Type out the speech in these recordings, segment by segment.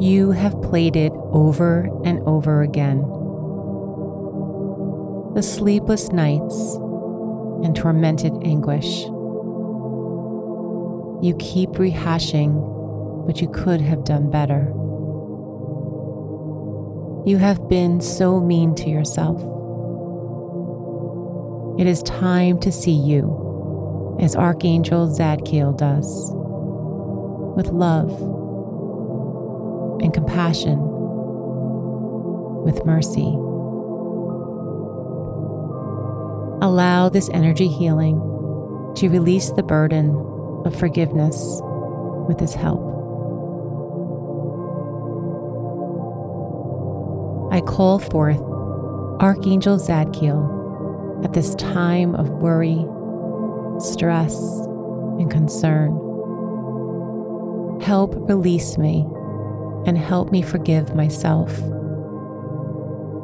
You have played it over and over again. The sleepless nights and tormented anguish. You keep rehashing, but you could have done better. You have been so mean to yourself. It is time to see you as Archangel Zadkiel does, with love and compassion with mercy. Allow this energy healing to release the burden of forgiveness with His help. I call forth Archangel Zadkiel at this time of worry, stress, and concern. Help release me and help me forgive myself.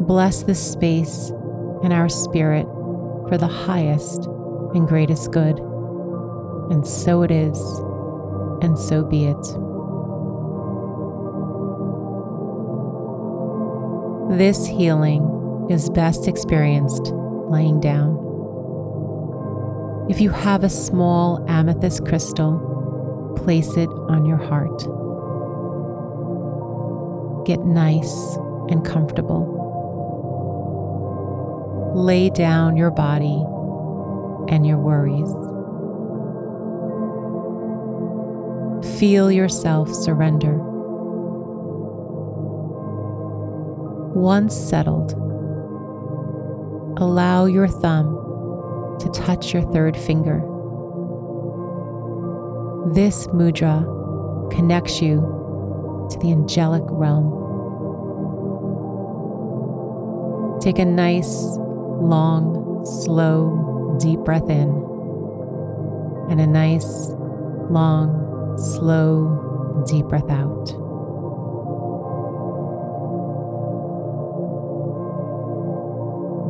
Bless this space and our spirit for the highest and greatest good. And so it is, and so be it. This healing is best experienced lying down. If you have a small amethyst crystal, place it on your heart. Get nice and comfortable. Lay down your body and your worries. Feel yourself surrender. Once settled, allow your thumb to touch your third finger. This mudra connects you to the angelic realm. Take a nice, long, slow, deep breath in, and a nice, long, slow, deep breath out.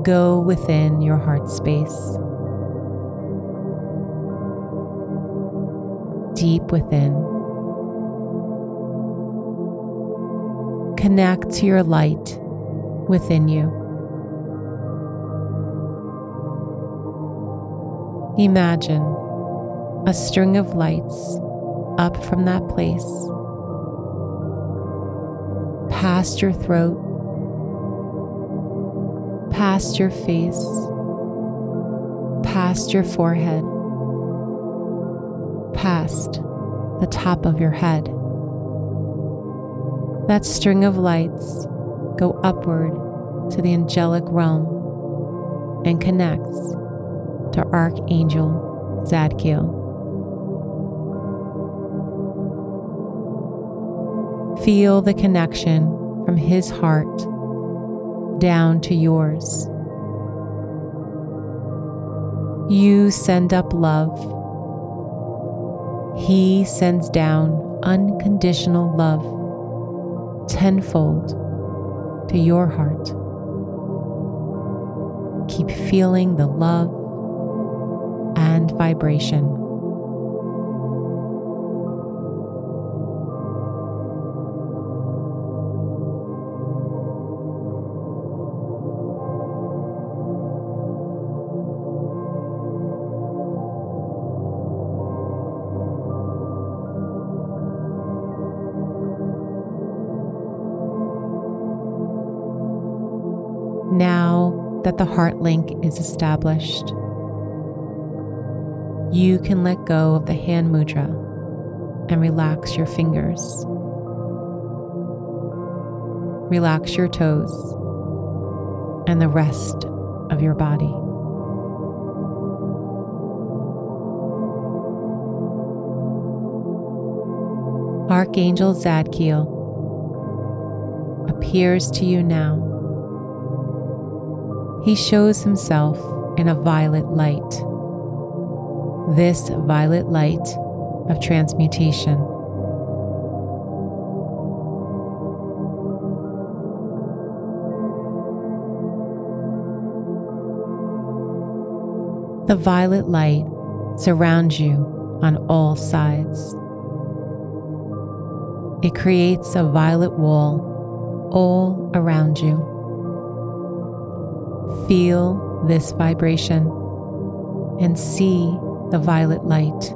Go within your heart space. Deep within. Connect to your light within you. Imagine a string of lights up from that place, past your throat, past your face, past your forehead, past the top of your head. That string of lights go upward to the angelic realm and connects to Archangel Zadkiel. Feel the connection from his heart down to yours. You send up love. He sends down unconditional love tenfold to your heart. Keep feeling the love and vibration. Now that the heart link is established, you can let go of the hand mudra and relax your fingers. Relax your toes and the rest of your body. Archangel Zadkiel appears to you now he shows himself in a violet light. This violet light of transmutation. The violet light surrounds you on all sides. It creates a violet wall all around you. Feel this vibration and see the violet light.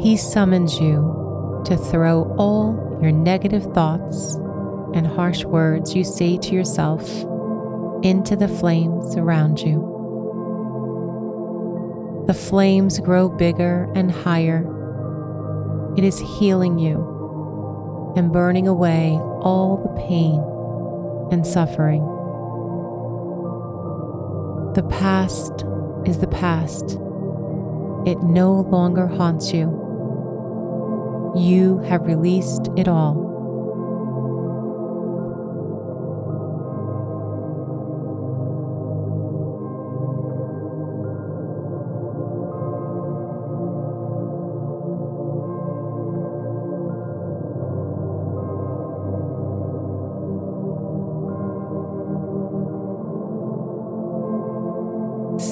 He summons you to throw all your negative thoughts and harsh words you say to yourself into the flames around you. The flames grow bigger and higher. It is healing you and burning away all the pain and suffering. The past is the past. It no longer haunts you. You have released it all.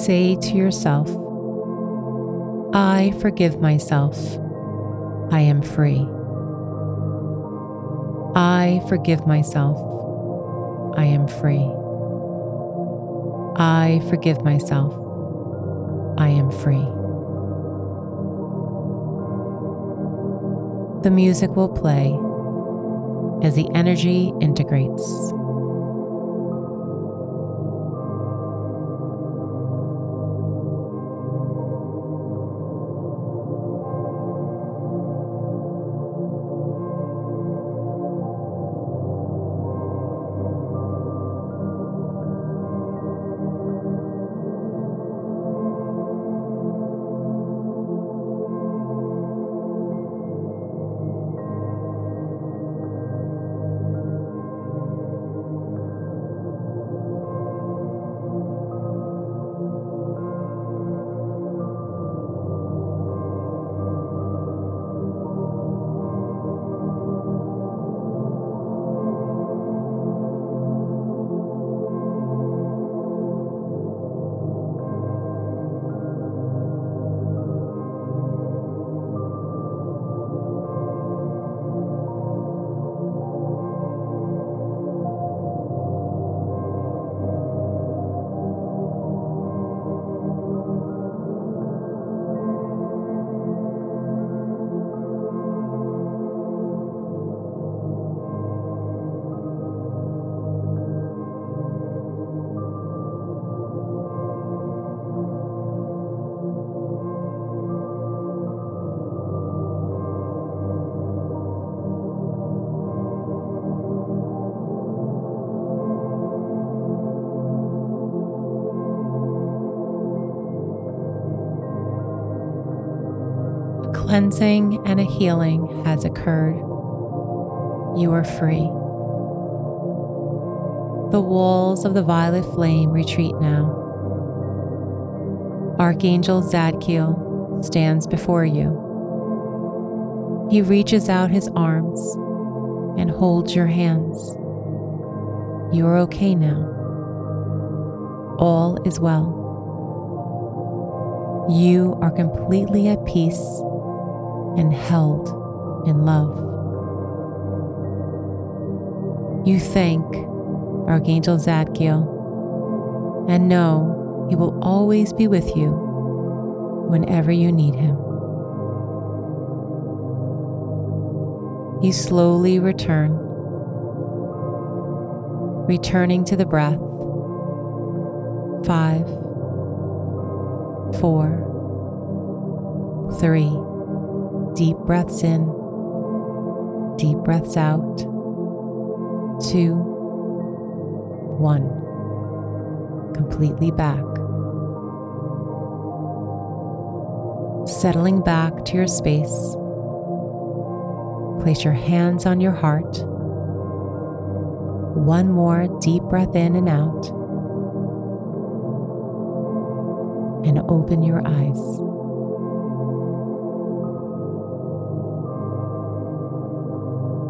Say to yourself, I forgive myself. I am free. I forgive myself. I am free. I forgive myself. I am free. The music will play as the energy integrates. Cleansing and a healing has occurred. You are free. The walls of the violet flame retreat now. Archangel Zadkiel stands before you. He reaches out his arms and holds your hands. You are okay now. All is well. You are completely at peace and held in love. You thank Archangel Zadkiel and know he will always be with you whenever you need him. You slowly return, returning to the breath. Five, four, three. Deep breaths in, deep breaths out. Two, one. Completely back. Settling back to your space. Place your hands on your heart. One more deep breath in and out. And open your eyes.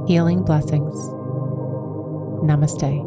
Healing blessings. Namaste.